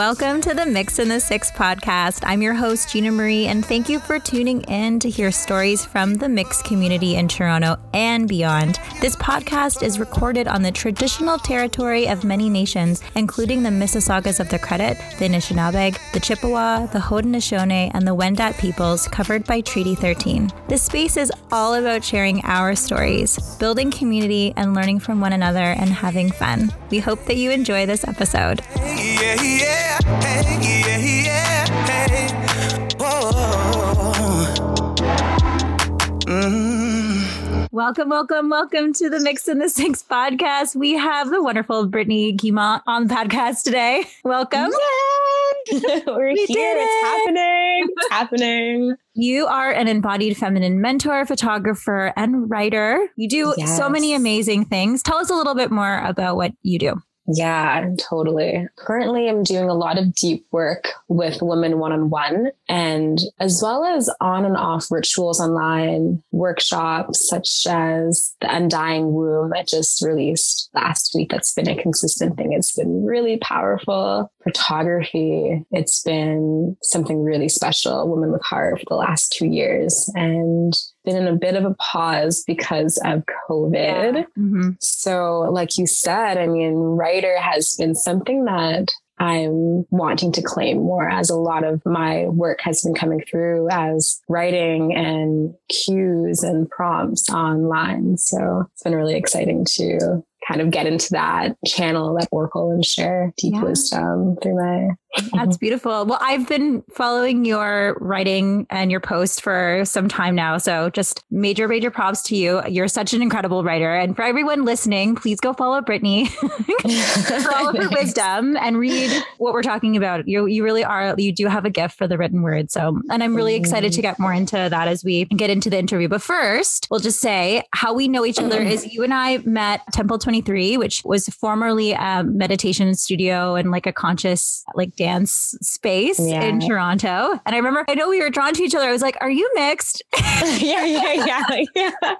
Welcome to the Mixed in the Six podcast. I'm your host, Gina Marie, and thank you for tuning in to hear stories from the mix community in Toronto and beyond. This podcast is recorded on the traditional territory of many nations, including the Mississaugas of the Credit, the Anishinaabe, the Chippewa, the Haudenosaunee, and the Wendat peoples covered by Treaty 13. This space is all about sharing our stories, building community, and learning from one another and having fun. We hope that you enjoy this episode. yeah, yeah, hey, yeah, yeah, hey. Whoa. Mm. Welcome, welcome, welcome to the Mixed in the Six podcast. We have the wonderful Brittney Guimond on the podcast today. Welcome. We're We here. did It's happening. It's happening. You are an embodied feminine mentor, photographer, and writer. You do so many amazing things. Tell us a little bit more about what you do. Yeah, totally. Currently, I'm doing a lot of deep work with women one on one, and as well as on and off rituals online, workshops such as the Undying Womb I just released last week. That's been a consistent thing. It's been really powerful. Photography, it's been something really special. Womyn with Heart for the last two years, and been in a bit of a pause because of COVID. Mhm. So, like you said, I mean, writer has been something that I'm wanting to claim more as a lot of my work has been coming through as writing and cues and prompts online. So it's been really exciting to kind of get into that channel, that oracle and share deep Yeah. wisdom through my That's mm-hmm. beautiful. Well, I've been following your writing and your post for some time now. So just major, major props to you. You're such an incredible writer. And for everyone listening, please go follow Brittney for all of her wisdom and read what we're talking about. You you really are you do have a gift for the written word. So and I'm really excited to get more into that as we get into the interview. But first, we'll just say how we know each other is you and I met Temple 23, which was formerly a meditation studio and like a conscious like dance space Yeah. in Toronto. And I remember I know we were drawn to each other. I was like, "Are you mixed?" yeah, yeah, yeah, yeah.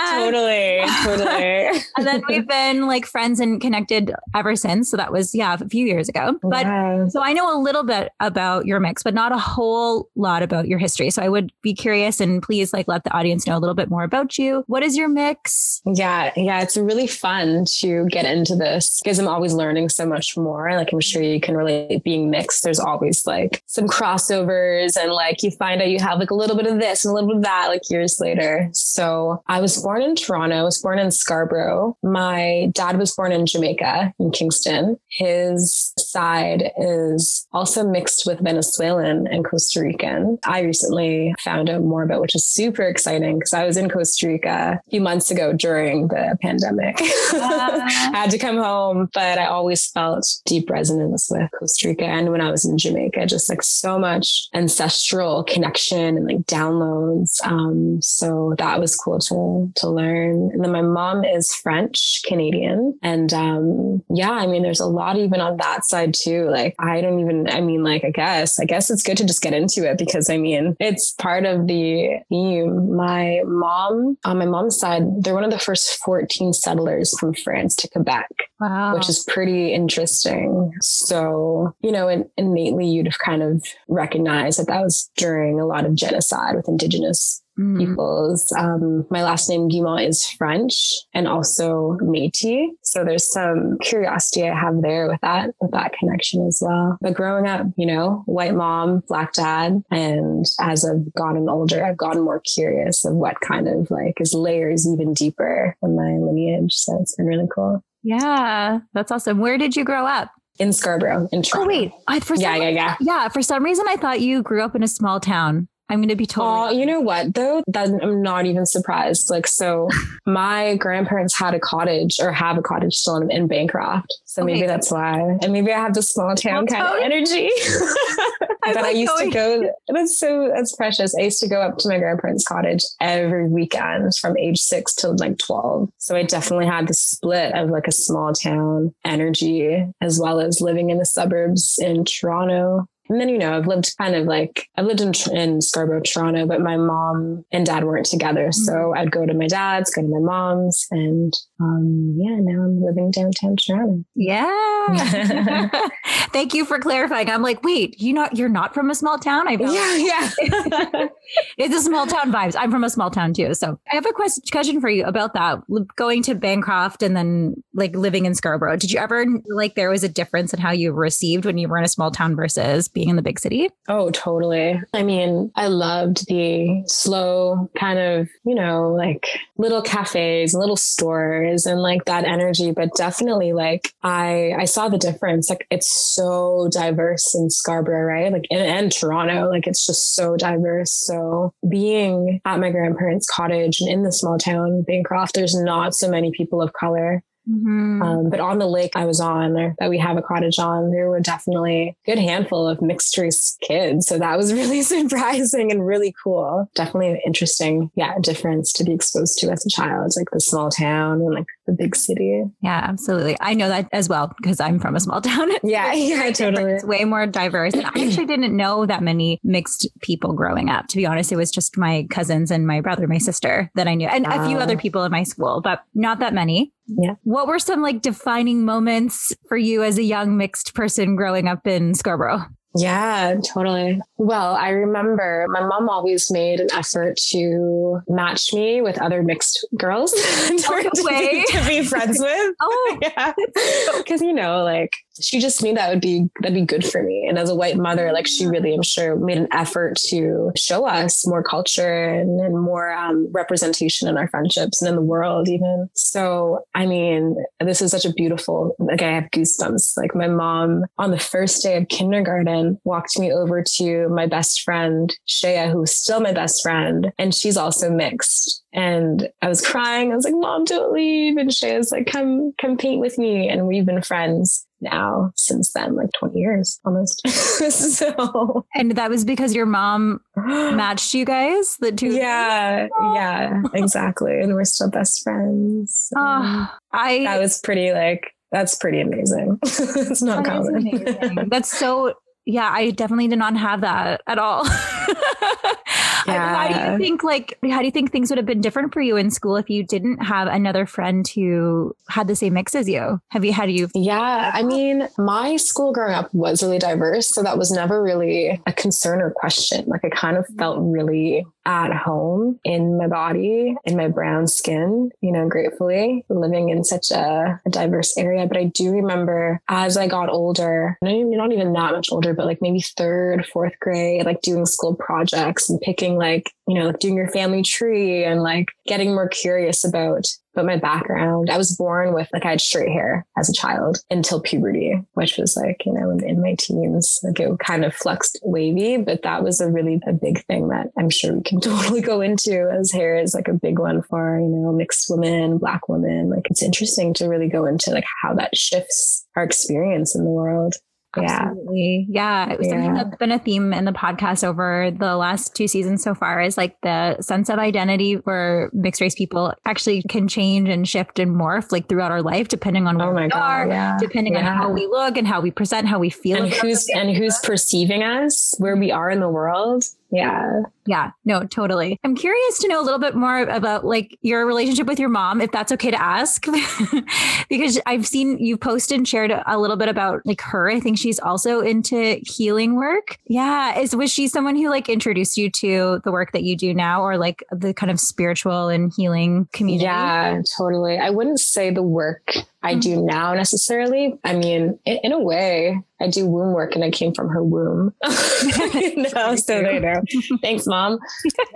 Um, totally, totally. and then we've been like friends and connected ever since. So that was yeah, a few years ago. But. So I know a little bit about your mix, but not a whole lot about your history. So I would be curious and please like let the audience know a little bit more about you. What is your mix? Yeah, yeah, it's really fun to get into this because I'm always learning so much more. Like I'm sure you can relate being mixed. There's always like some crossovers and like you find out you have like a little bit of this and a little bit of that like years later. So I was born in Toronto. I was born in Scarborough. My dad was born in Jamaica in Kingston. His side is also mixed with Venezuelan and Costa Rican. I recently found out more about, which is super exciting because I was in Costa Rica a few months ago during the pandemic. Ah. I had to come home, but I always felt deep resonance with Costa Rica. And when I was in Jamaica, just like so much ancestral connection and like downloads. Um, so that was cool to, to learn. And then my mom is French Canadian. And, um, yeah, I mean, there's a lot even on that side too. Like, I don't even, I mean, like, I guess, I guess it's good to just get into it because I mean, it's part of the theme. My mom, on my mom's side, they're one of the first 14 settlers from France to Quebec Wow. which is pretty interesting. So, you know, in, innately you'd have kind of recognized that that was during a lot of genocide with indigenous Mm. peoples. Um, my last name Guimond is French and also Métis. So there's some curiosity I have there with that, with that connection as well. But growing up, you know, white mom, black dad. And as I've gotten older, I've gotten more curious of what kind of like is layers even deeper in my lineage. So it's been really cool Yeah, that's awesome. Where did you grow up? In Scarborough in Toronto. Oh wait, I, for Yeah, some, yeah, yeah. yeah. For some reason, I thought you grew up in a small town. I'm going to be Oh, totally. you know what though? That I'm not even surprised. Like, so my grandparents had a cottage or have a cottage still in, in Bancroft. So Okay. maybe that's why. And maybe I have the small town kind of energy. But I used to go, that's so, that's precious. I used to go up to my grandparents' cottage every weekend from age six to like 12. So I definitely had the split of like a small town energy as well as living in the suburbs in Toronto. And then, you know, I've lived kind of like, I've lived in, in Scarborough, Toronto, but my mom and dad weren't together. So Mm-hmm. I'd go to my dad's, go to my mom's, and um, yeah, now I'm living downtown Toronto. Yeah. Thank you for clarifying. I'm like, wait, you not you're not from a small town? I Yeah, yeah. it's a small town vibes. I'm from a small town too. So I have a question for you about that. Going to Bancroft and then like living in Scarborough. Did you ever like there was a difference in how you received when you were in a small town versus being in the big city? Oh, totally. I mean, I loved the slow kind of, you know, like little cafes, little stores and like that energy, but definitely like I I saw the difference. Like it's so diverse in Scarborough, right? Like and, and Toronto, like it's just so diverse. So being at my grandparents' cottage and in the small town Bancroft, there's not so many people of color. Mm-hmm. Um, but on the lake I was on, or that we have a cottage on, there were definitely a good handful of mixed race kids. So that was really surprising and really cool. Definitely an interesting, yeah, difference to be exposed to as a child, like the small town and like the big city. yeah, absolutely. I know that as well because I'm from a small town. Yeah, yeah, totally. It's way more diverse. And I actually didn't know that many mixed people growing up. To be honest, it was just my cousins and my brother, my sister that I knew, and a few other people in my school, but not that many. Yeah. What were some like defining moments for you as a young mixed person growing up in Scarborough? Yeah, totally. Well, I remember my mom always made an effort to match me with other mixed girls to, to be, to be friends with. Oh, yeah. Because, you know, like she just knew that would be, that'd be good for me. And as a white mother, like she really, I'm sure, made an effort to show us more culture and, and more um, representation in our friendships and in the world, even. So, I mean, this is such a beautiful, like I have goosebumps. Like my mom on the first day of kindergarten walked me over to my best friend, Shea, who's still my best friend. And she's also mixed. And I was crying. I was like, Mom, don't leave. And she was like, come, come paint with me. And we've been friends now since then, like 20 years almost. so and that was because your mom matched you guys, the two. yeah, yeah, exactly. And we're still best friends. Oh, I that was pretty like, that's pretty amazing. it's not That common. That's so. Yeah, I definitely did not have that at all. How do you think like how do you think things would have been different for you in school if you didn't have another friend who had the same mix as you? Have you had you Yeah, I mean, my school growing up was really diverse. So that was never really a concern or question. Like I kind of felt really at home in my body, in my brown skin, you know, gratefully living in such a, a diverse area. But I do remember as I got older, not even, not even that much older, but like maybe third, fourth grade, like doing school projects and picking like, you know, like doing your family tree and like getting more curious about but my background, I was born with like I had straight hair as a child until puberty, which was like, you know, in, my teens, like it kind of flexed wavy, but that was a really a big thing that I'm sure we can totally go into as hair is like a big one for, you know, mixed women, black women. Like it's interesting to really go into like how that shifts our experience in the world. Yeah. Absolutely. Yeah. It was something Yeah. that's been a theme in the podcast over the last two seasons so far is like the sense of identity where mixed race people actually can change and shift and morph like throughout our life, depending on where Oh my we God. are, Yeah. depending on how we look and how we present, how we feel. and who's and who's perceiving us, where mm-hmm. we are in the world. Yeah. Yeah, no, totally. I'm curious to know a little bit more about like your relationship with your mom, if that's okay to ask, because I've seen you posted and shared a little bit about like her. I think she's also into healing work. Yeah, is was she someone who like introduced you to the work that you do now, or like the kind of spiritual and healing community? Yeah, totally. I wouldn't say the work I do now necessarily. I mean, in, in a way, I do womb work and I came from her womb. you know, so there you know. Thanks, mom.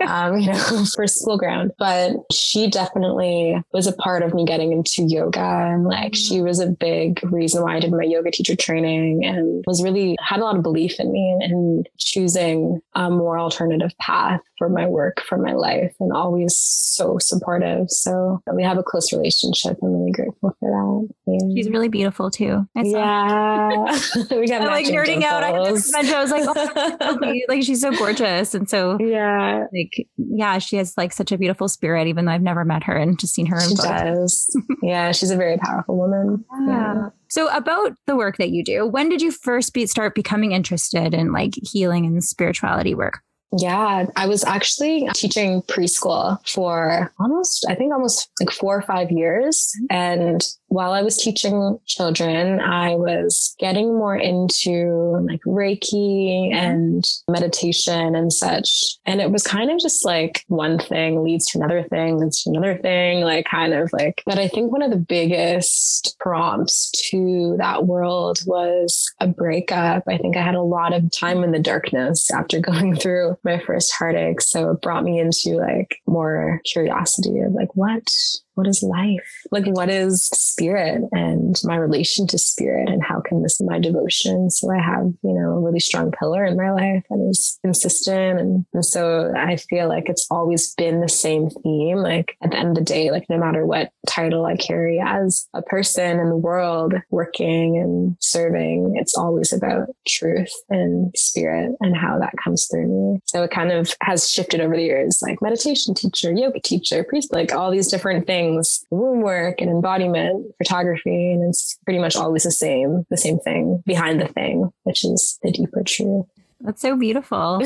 Um, you know, for school ground. But she definitely was a part of me getting into yoga. And like she was a big reason why I did my yoga teacher training and was really had a lot of belief in me and, and choosing a more alternative path for my work, for my life, and always so supportive. So we have a close relationship. I'm really grateful for that. Yeah. She's really beautiful too. I Yeah. we got I'm like nerding out. I. I was like, oh, like she's so gorgeous, and so yeah. like yeah, she has like such a beautiful spirit. Even though I've never met her and just seen her in She photos. does. yeah, she's a very powerful woman. Yeah. So about the work that you do, when did you first be, start becoming interested in like healing and spirituality work? Yeah, I was actually teaching preschool for almost, I think almost like four or five years. Mm-hmm. And while I was teaching children, I was getting more into like Reiki mm-hmm. and meditation and such. And it was kind of just like one thing leads to another thing, leads to another thing, like kind of like, but I think one of the biggest prompts to that world was a breakup. I think I had a lot of time in the darkness after going through my first heartache. So it brought me into like more curiosity of like, what, what is life? Like, what is spirit and my relation to spirit? And how can this my devotion? So I have, you know, a really strong pillar in my life that is consistent. And, and so I feel like it's always been the same theme. Like at the end of the day, like no matter what title I carry as a person in the world working and serving, it's always about truth and spirit and how that comes through me. So it kind of has shifted over the years, like meditation teacher, yoga teacher, priest, like all these different things, womb work and embodiment, photography. And it's pretty much always the same, the same thing behind the thing, which is the deeper truth. That's so beautiful.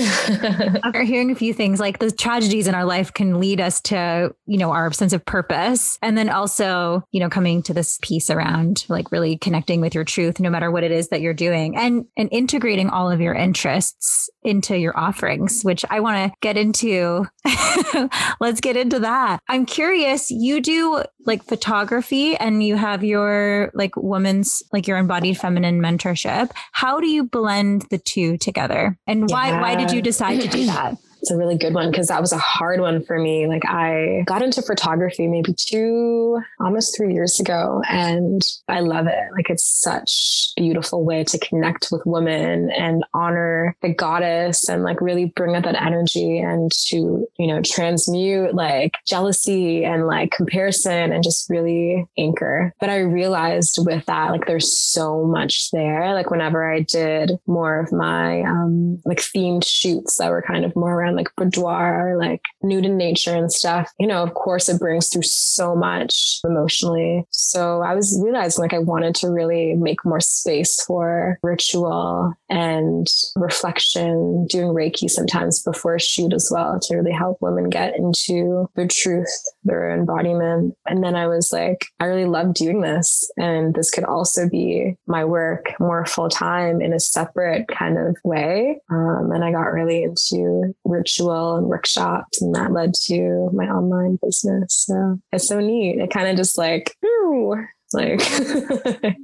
After hearing a few things, like the tragedies in our life can lead us to, you know, our sense of purpose. And then also, you know, coming to this piece around like really connecting with your truth, no matter what it is that you're doing and, and integrating all of your interests into your offerings, which I want to get into. Let's get into that. I'm curious, you do like photography and you have your like woman's, like your embodied feminine mentorship. How do you blend the two together? And why, why did you decide to do that? It's a really good one because that was a hard one for me. Like I got into photography maybe two, almost three years ago, and I love it. Like it's such a beautiful way to connect with women and honor the goddess and like really bring up that energy and to, you know, transmute like jealousy and like comparison and just really anchor. But I realized with that, like there's so much there. Like whenever I did more of my um like themed shoots that were kind of more around like boudoir, like nude in nature and stuff, you know, of course it brings through so much emotionally. So I was realizing like I wanted to really make more space for ritual and reflection, doing Reiki sometimes before a shoot as well to really help women get into their truth, their embodiment. And then I was like, I really love doing this. And this could also be my work more full time in a separate kind of way. Um, and I got really into ritual and workshops, and that led to my online business. So it's so neat. It kind of just like, ooh, like,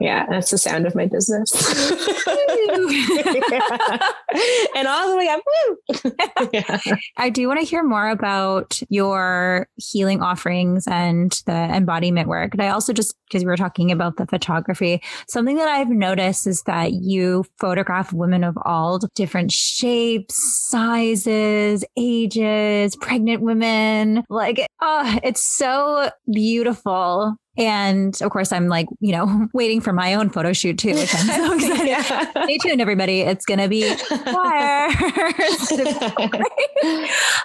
yeah, that's the sound of my business. And all the way up, yeah. I do want to hear more about your healing offerings and the embodiment work. And I also just, because we were talking about the photography, something that I've noticed is that you photograph women of all different shapes, sizes, ages, pregnant women. Like, oh, it's so beautiful. And of course, I'm like, you know, waiting for my own photo shoot too, which I'm so excited. Yeah. Stay tuned, everybody. It's going to be fire.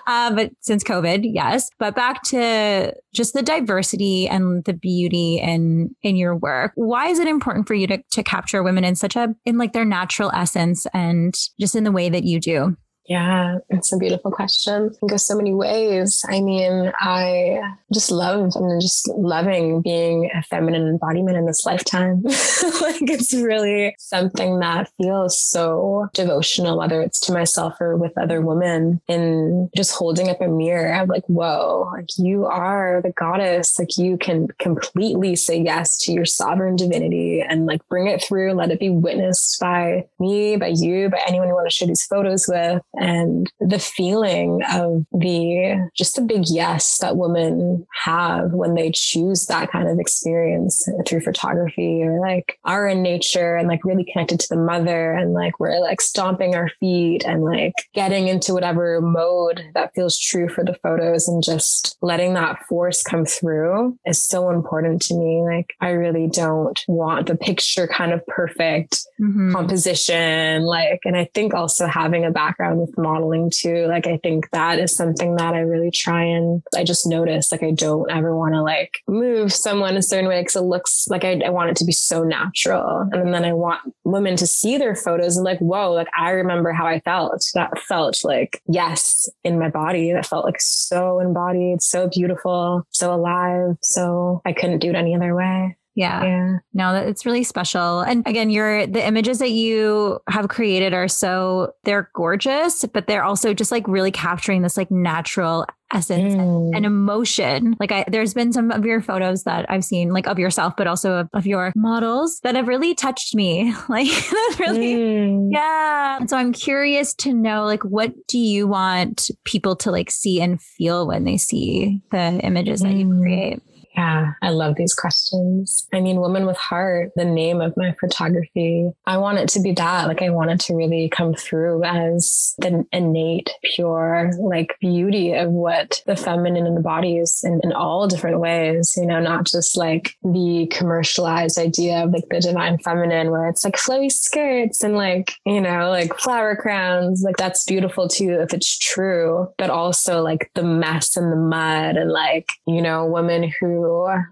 uh, but since COVID, yes. But back to just the diversity and the beauty in in your work. Why is it important for you to to capture women in such a in like their natural essence and just in the way that you do? Yeah, it's a beautiful question. It goes so many ways. I mean, I just love and just loving being a feminine embodiment in this lifetime. like it's really something that feels so devotional, whether it's to myself or with other women. And just holding up a mirror, I'm like, whoa, like you are the goddess. Like you can completely say yes to your sovereign divinity and like bring it through, let it be witnessed by me, by you, by anyone you want to share these photos with and the feeling of the just the big yes that women have when they choose that kind of experience through photography or like are in nature and like really connected to the mother and like we're like stomping our feet and like getting into whatever mode that feels true for the photos and just letting that force come through is so important to me. Like I really don't want the picture kind of perfect mm-hmm. composition. Like, and I think also having a background with modeling too, like I think that is something that I really try and I just notice like I don't ever want to like move someone a certain way because it looks like I, I want it to be so natural. And then I want women to see their photos and like, whoa, like I remember how I felt. That felt like yes in my body. That felt like so embodied, so beautiful, so alive. So I couldn't do it any other way. Yeah. yeah. No, it's really special. And again, your the images that you have created are so they're gorgeous, but they're also just like really capturing this like natural essence mm. and emotion. Like I there's been some of your photos that I've seen like of yourself, but also of, of your models that have really touched me. Like that's really mm. yeah. And so I'm curious to know like what do you want people to like see and feel when they see the images mm. that you mm. create? Yeah, I love these questions. I mean, Womyn with Heart, the name of my photography, I want it to be that. Like, I want it to really come through as the innate, pure, like beauty of what the feminine in the body is in, in all different ways, you know, not just like the commercialized idea of like the divine feminine where it's like flowy skirts and like, you know, like flower crowns. Like, that's beautiful too if it's true, but also like the mess and the mud and like, you know, women who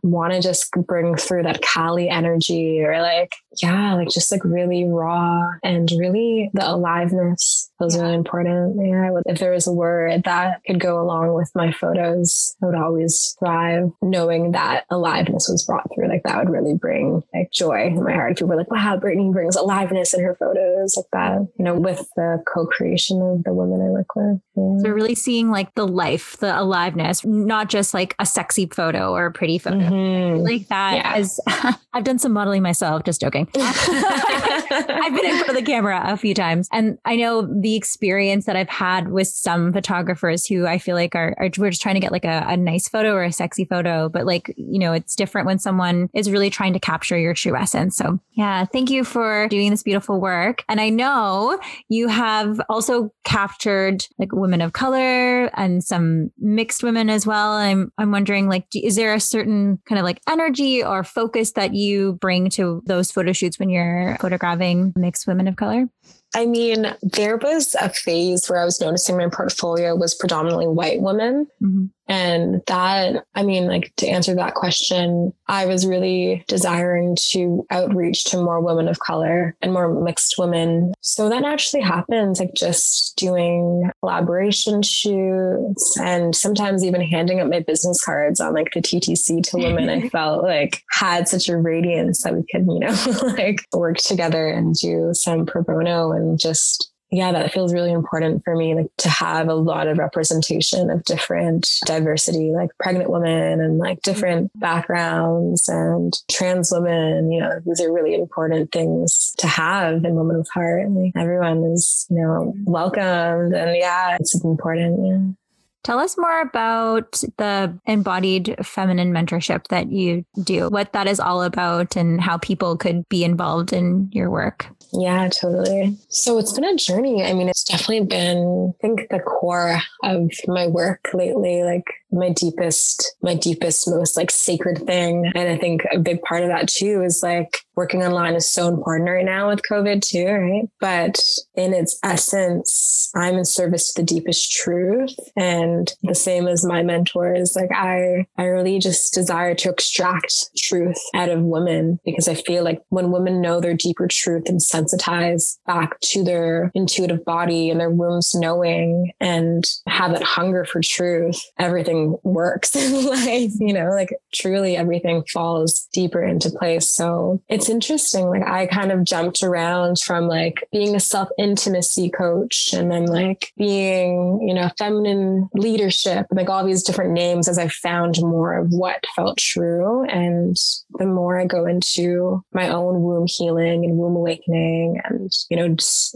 want to just bring through that Kali energy or like, yeah, like just like really raw and really the aliveness was yeah. really important. Yeah, would, if there was a word that could go along with my photos, I would always thrive knowing that aliveness was brought through. Like that would really bring like joy in my heart. People were like, wow, Brittney brings aliveness in her photos like that, you know, with the co-creation of the women I work with. Yeah. So really seeing like the life, the aliveness, not just like a sexy photo or a pretty photo mm-hmm. like that. Yeah. As I've done some modeling myself, just joking. I've been in front of the camera a few times and I know the experience that I've had with some photographers who I feel like are, are we're just trying to get like a, a nice photo or a sexy photo, but like, you know, it's different when someone is really trying to capture your true essence. So yeah, thank you for doing this beautiful work. And I know you have also captured like women of color and some mixed women as well. I'm, I'm wondering like, is there a certain kind of like energy or focus that you bring to those photo shoots when you're photographing mixed women of color? I mean, there was a phase where I was noticing my portfolio was predominantly white women. Mm-hmm. And that, I mean, like to answer that question, I was really desiring to outreach to more women of color and more mixed women. So that actually happens, like just doing collaboration shoots and sometimes even handing up my business cards on like the TTC to women I felt like had such a radiance that we could, you know, like work together and do some pro bono and just yeah, that feels really important for me, like to have a lot of representation of different diversity, like pregnant women and like different mm-hmm. backgrounds and trans women. You know, these are really important things to have in Womyn with Heart. Like everyone is, you know, welcomed and yeah, it's important. Yeah. Tell us more about the embodied feminine mentorship that you do, what that is all about, and how people could be involved in your work. Yeah, totally. So it's been a journey. I mean, it's definitely been, I think, the core of my work lately. Like, my deepest, my deepest, most like sacred thing. And I think a big part of that too is like working online is so important right now with COVID too, right? But in its essence, I'm in service to the deepest truth. And the same as my mentors, like I, I really just desire to extract truth out of women because I feel like when women know their deeper truth and sensitize back to their intuitive body and their wombs knowing and have that hunger for truth, everything works in life, you know, like truly everything falls deeper into place. So it's interesting. Like I kind of jumped around from like being a self intimacy coach and then like being, you know, feminine leadership, like all these different names as I found more of what felt true. And the more I go into my own womb healing and womb awakening and, you know,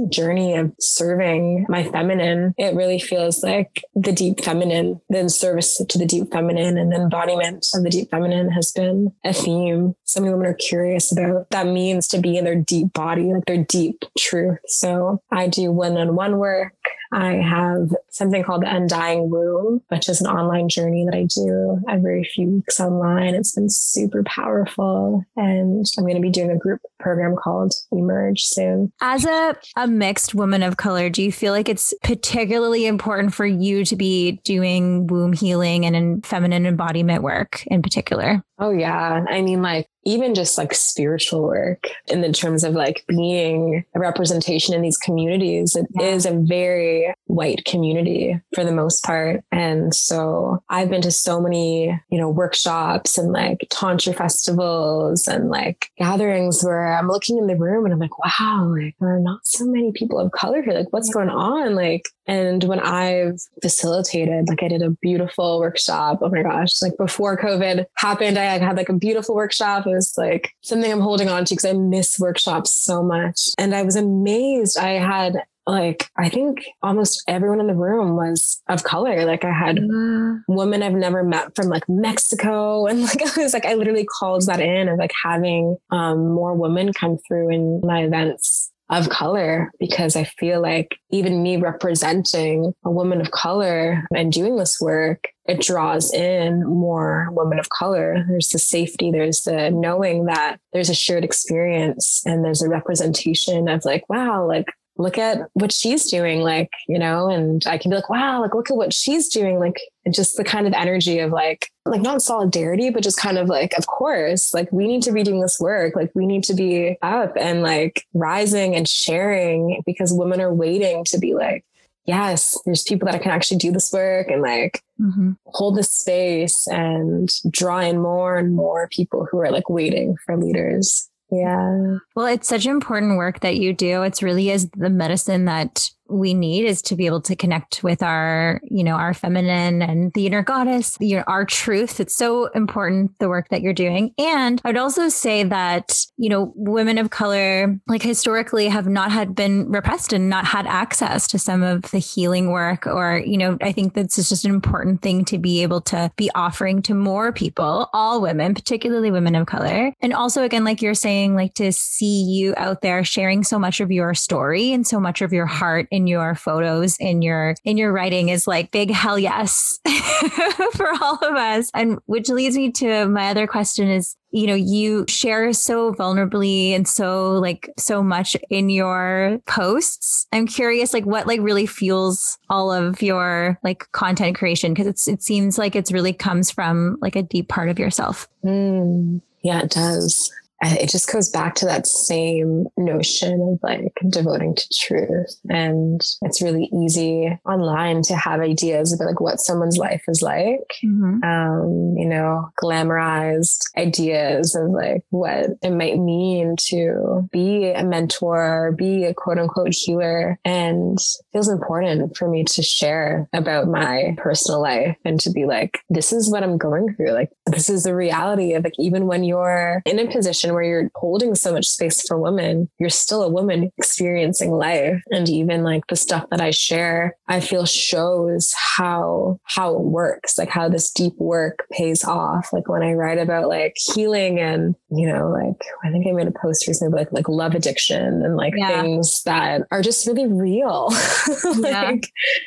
journey of serving my feminine, it really feels like the deep feminine, then service to the deep feminine and embodiment of the deep feminine has been a theme. So many women are curious about that means to be in their deep body, like their deep truth. So I do one on one work. I have something called the Undying Womb, which is an online journey that I do every few weeks online. It's been super powerful. And I'm going to be doing a group program called Emerge soon. As a, a mixed woman of color, do you feel like it's particularly important for you to be doing womb healing and in feminine embodiment work in particular? Oh, yeah. I mean, like, even just like spiritual work in the terms of like being a representation in these communities it yeah. is a very white community for the most part and so i've been to so many you know workshops and like tantra festivals and like gatherings where i'm looking in the room and i'm like wow like there are not so many people of color here like what's going on like and when I've facilitated, like I did a beautiful workshop. Oh my gosh, like before COVID happened, I had like a beautiful workshop. It was like something I'm holding on to because I miss workshops so much. And I was amazed. I had like I think almost everyone in the room was of color. Like I had mm. women I've never met from like Mexico, and like I was like I literally called that in of like having um, more women come through in my events of color because I feel like even me representing a woman of color and doing this work, it draws in more women of color. There's the safety, there's the knowing that there's a shared experience and there's a representation of like, wow, like look at what she's doing, like, you know, and I can be like, wow, like, look at what she's doing. Like, just the kind of energy of like, like not solidarity, but just kind of like, of course, like we need to be doing this work. Like we need to be up and like rising and sharing because women are waiting to be like, yes, there's people that can actually do this work and like mm-hmm. hold this space and draw in more and more people who are like waiting for leaders. Yeah. Well, it's such important work that you do. It's really is the medicine that we need is to be able to connect with our, you know, our feminine and the inner goddess, know, our truth. It's so important, the work that you're doing. And I would also say that, you know, women of color, like historically, have not had been repressed and not had access to some of the healing work. Or, you know, I think that's just an important thing to be able to be offering to more people, all women, particularly women of color. And also, again, like you're saying, like to see you out there sharing so much of your story and so much of your heart in your photos in your in your writing is like big hell yes for all of us. And which leads me to my other question is you know you share so vulnerably and so like so much in your posts. I'm curious like what like really fuels all of your like content creation? Because it's it seems like it's really comes from like a deep part of yourself. Mm, yeah it does it just goes back to that same notion of like devoting to truth. And it's really easy online to have ideas about like what someone's life is like, mm-hmm. um, you know, glamorized ideas of like what it might mean to be a mentor, be a quote unquote healer. And feels important for me to share about my personal life and to be like, this is what I'm going through. Like, this is the reality of like, even when you're in a position where you're holding so much space for women, you're still a woman experiencing life. And even like the stuff that I share, I feel shows how, how it works, like how this deep work pays off. Like when I write about like healing and, you know, like I think I made a post recently like, like love addiction and like yeah. things that are just really real. like, yeah.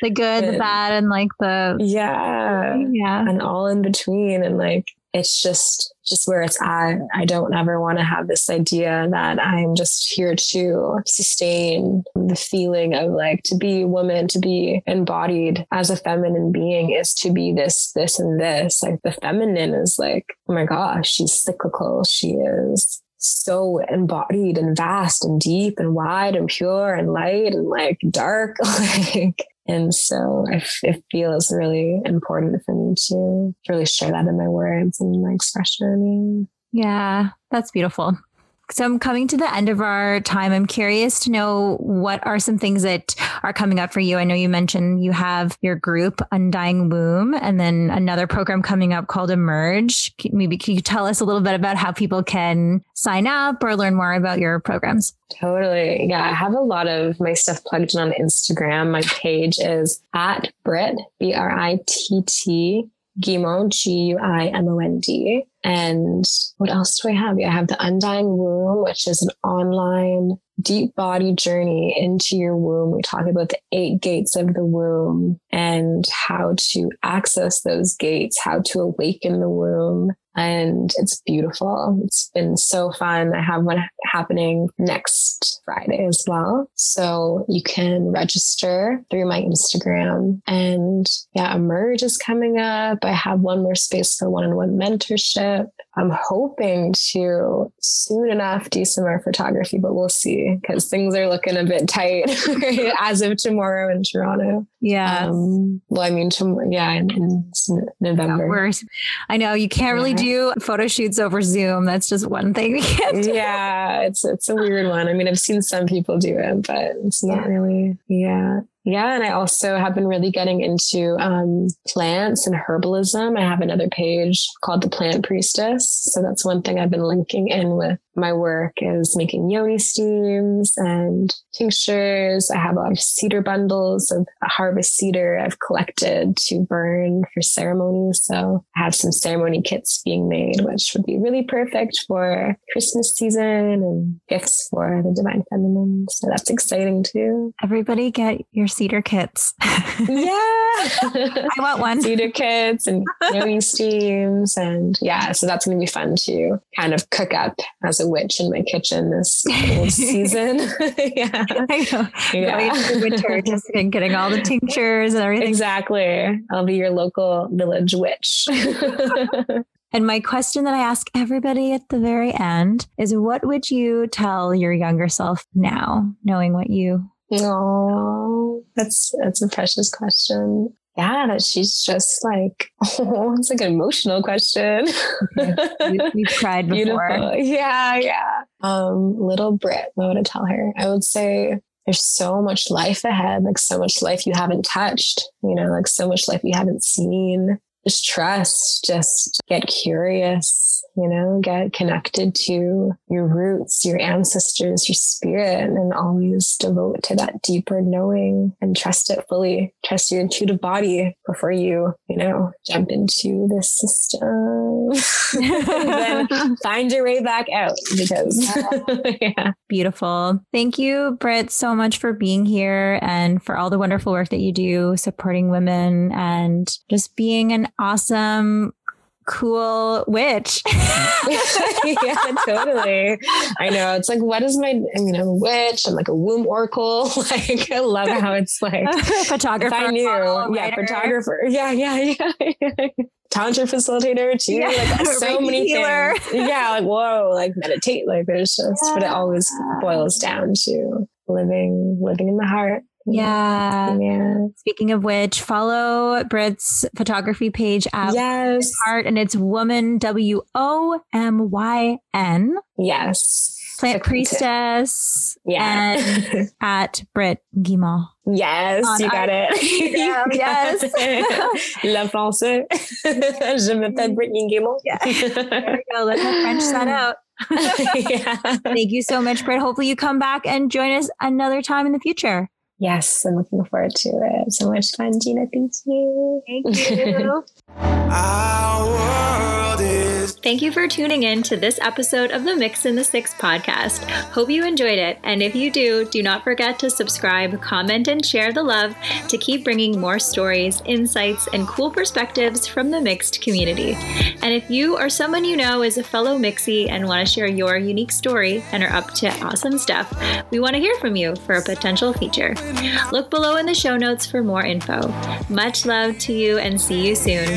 The good, and, the bad, and like the, yeah. Yeah. And all in between. And like, it's just just where it's at. I don't ever want to have this idea that I'm just here to sustain the feeling of like to be a woman, to be embodied as a feminine being is to be this, this, and this. Like the feminine is like, oh my gosh, she's cyclical. She is so embodied and vast and deep and wide and pure and light and like dark. like and so I f- it feels really important for me to really share that in my words and my expression. Yeah, that's beautiful. So I'm coming to the end of our time. I'm curious to know what are some things that are coming up for you. I know you mentioned you have your group Undying Womb and then another program coming up called Emerge. Maybe can you tell us a little bit about how people can sign up or learn more about your programs? Totally. Yeah. I have a lot of my stuff plugged in on Instagram. My page is at Britt, B R I T T Guimond, G U I M O N D. And what else do I have? I have the Undying Womb, which is an online deep body journey into your womb. We talk about the eight gates of the womb and how to access those gates, how to awaken the womb, and it's beautiful. It's been so fun. I have one happening next Friday as well. So you can register through my Instagram and yeah, Emerge is coming up. I have one more space for one-on-one mentorship. I'm hoping to soon enough do some more photography, but we'll see because things are looking a bit tight as of tomorrow in Toronto. Yeah. Um, well, I mean, tomorrow, yeah, in, in November. Yeah, I know you can't really do photo shoots over Zoom. That's just one thing we can't do. Yeah, it's it's a weird one. I mean, I've seen some people do it, but it's not really. Yeah. Yeah, and I also have been really getting into um, plants and herbalism. I have another page called the Plant Priestess, so that's one thing I've been linking in with my work is making yoni steams and tinctures. I have a lot of cedar bundles of harvest cedar I've collected to burn for ceremonies. So I have some ceremony kits being made, which would be really perfect for Christmas season and gifts for the divine feminine. So that's exciting too. Everybody get your cedar kits. yeah. I want one. Cedar kits and yoni steams. And yeah, so that's going to be fun to kind of cook up as a witch in my kitchen this season. yeah. I know. Yeah. winter, just getting all the tinctures and everything. Exactly. I'll be your local village witch. And my question that I ask everybody at the very end is what would you tell your younger self now, knowing what you Oh, that's that's a precious question yeah, that she's just like, oh, it's like an emotional question. We've cried before. Beautiful. Yeah, yeah. Um, little Britt, what would I tell her? I would say there's so much life ahead, like so much life you haven't touched, you know, like so much life you haven't seen just trust, just get curious, you know, get connected to your roots, your ancestors, your spirit, and always devote to that deeper knowing and trust it fully. Trust your intuitive body before you, you know, jump into this system. And then find your way back out because, yeah. Beautiful. Thank you, Britt, so much for being here and for all the wonderful work that you do supporting women and just being an awesome cool witch. yeah, totally. I know. It's like, what is my, I mean, I'm a witch. I'm like a womb oracle. like, I love how it's like photographer. I knew. yeah, photographer. Yeah, yeah, yeah. Tantra facilitator too. Yeah, like so many healer. things. Yeah, like whoa, like meditate. Like there's just, yeah. but it always boils down to living, living in the heart yeah. yeah. Speaking of which, follow Britt's photography page at yes. Heart, and it's Woman W O M Y N. Yes. Plant Priestess. Yeah. And at Britt Guimond. Yes, you got it. yes. La français. Je m'appelle Brittney Guimond. Yeah. There we go. Let's French that out. yeah. Thank you so much, Britt. Hopefully you come back and join us another time in the future. Yes, I'm looking forward to it. So much fun, Gina. Thank you. Thank you. Thank you for tuning in to this episode of the Mixed in the Six podcast. Hope you enjoyed it. And if you do, do not forget to subscribe, comment, and share the love to keep bringing more stories, insights, and cool perspectives from the mixed community. And if you or someone you know is a fellow Mixie and want to share your unique story and are up to awesome stuff, we want to hear from you for a potential feature. Look below in the show notes for more info. Much love to you and see you soon.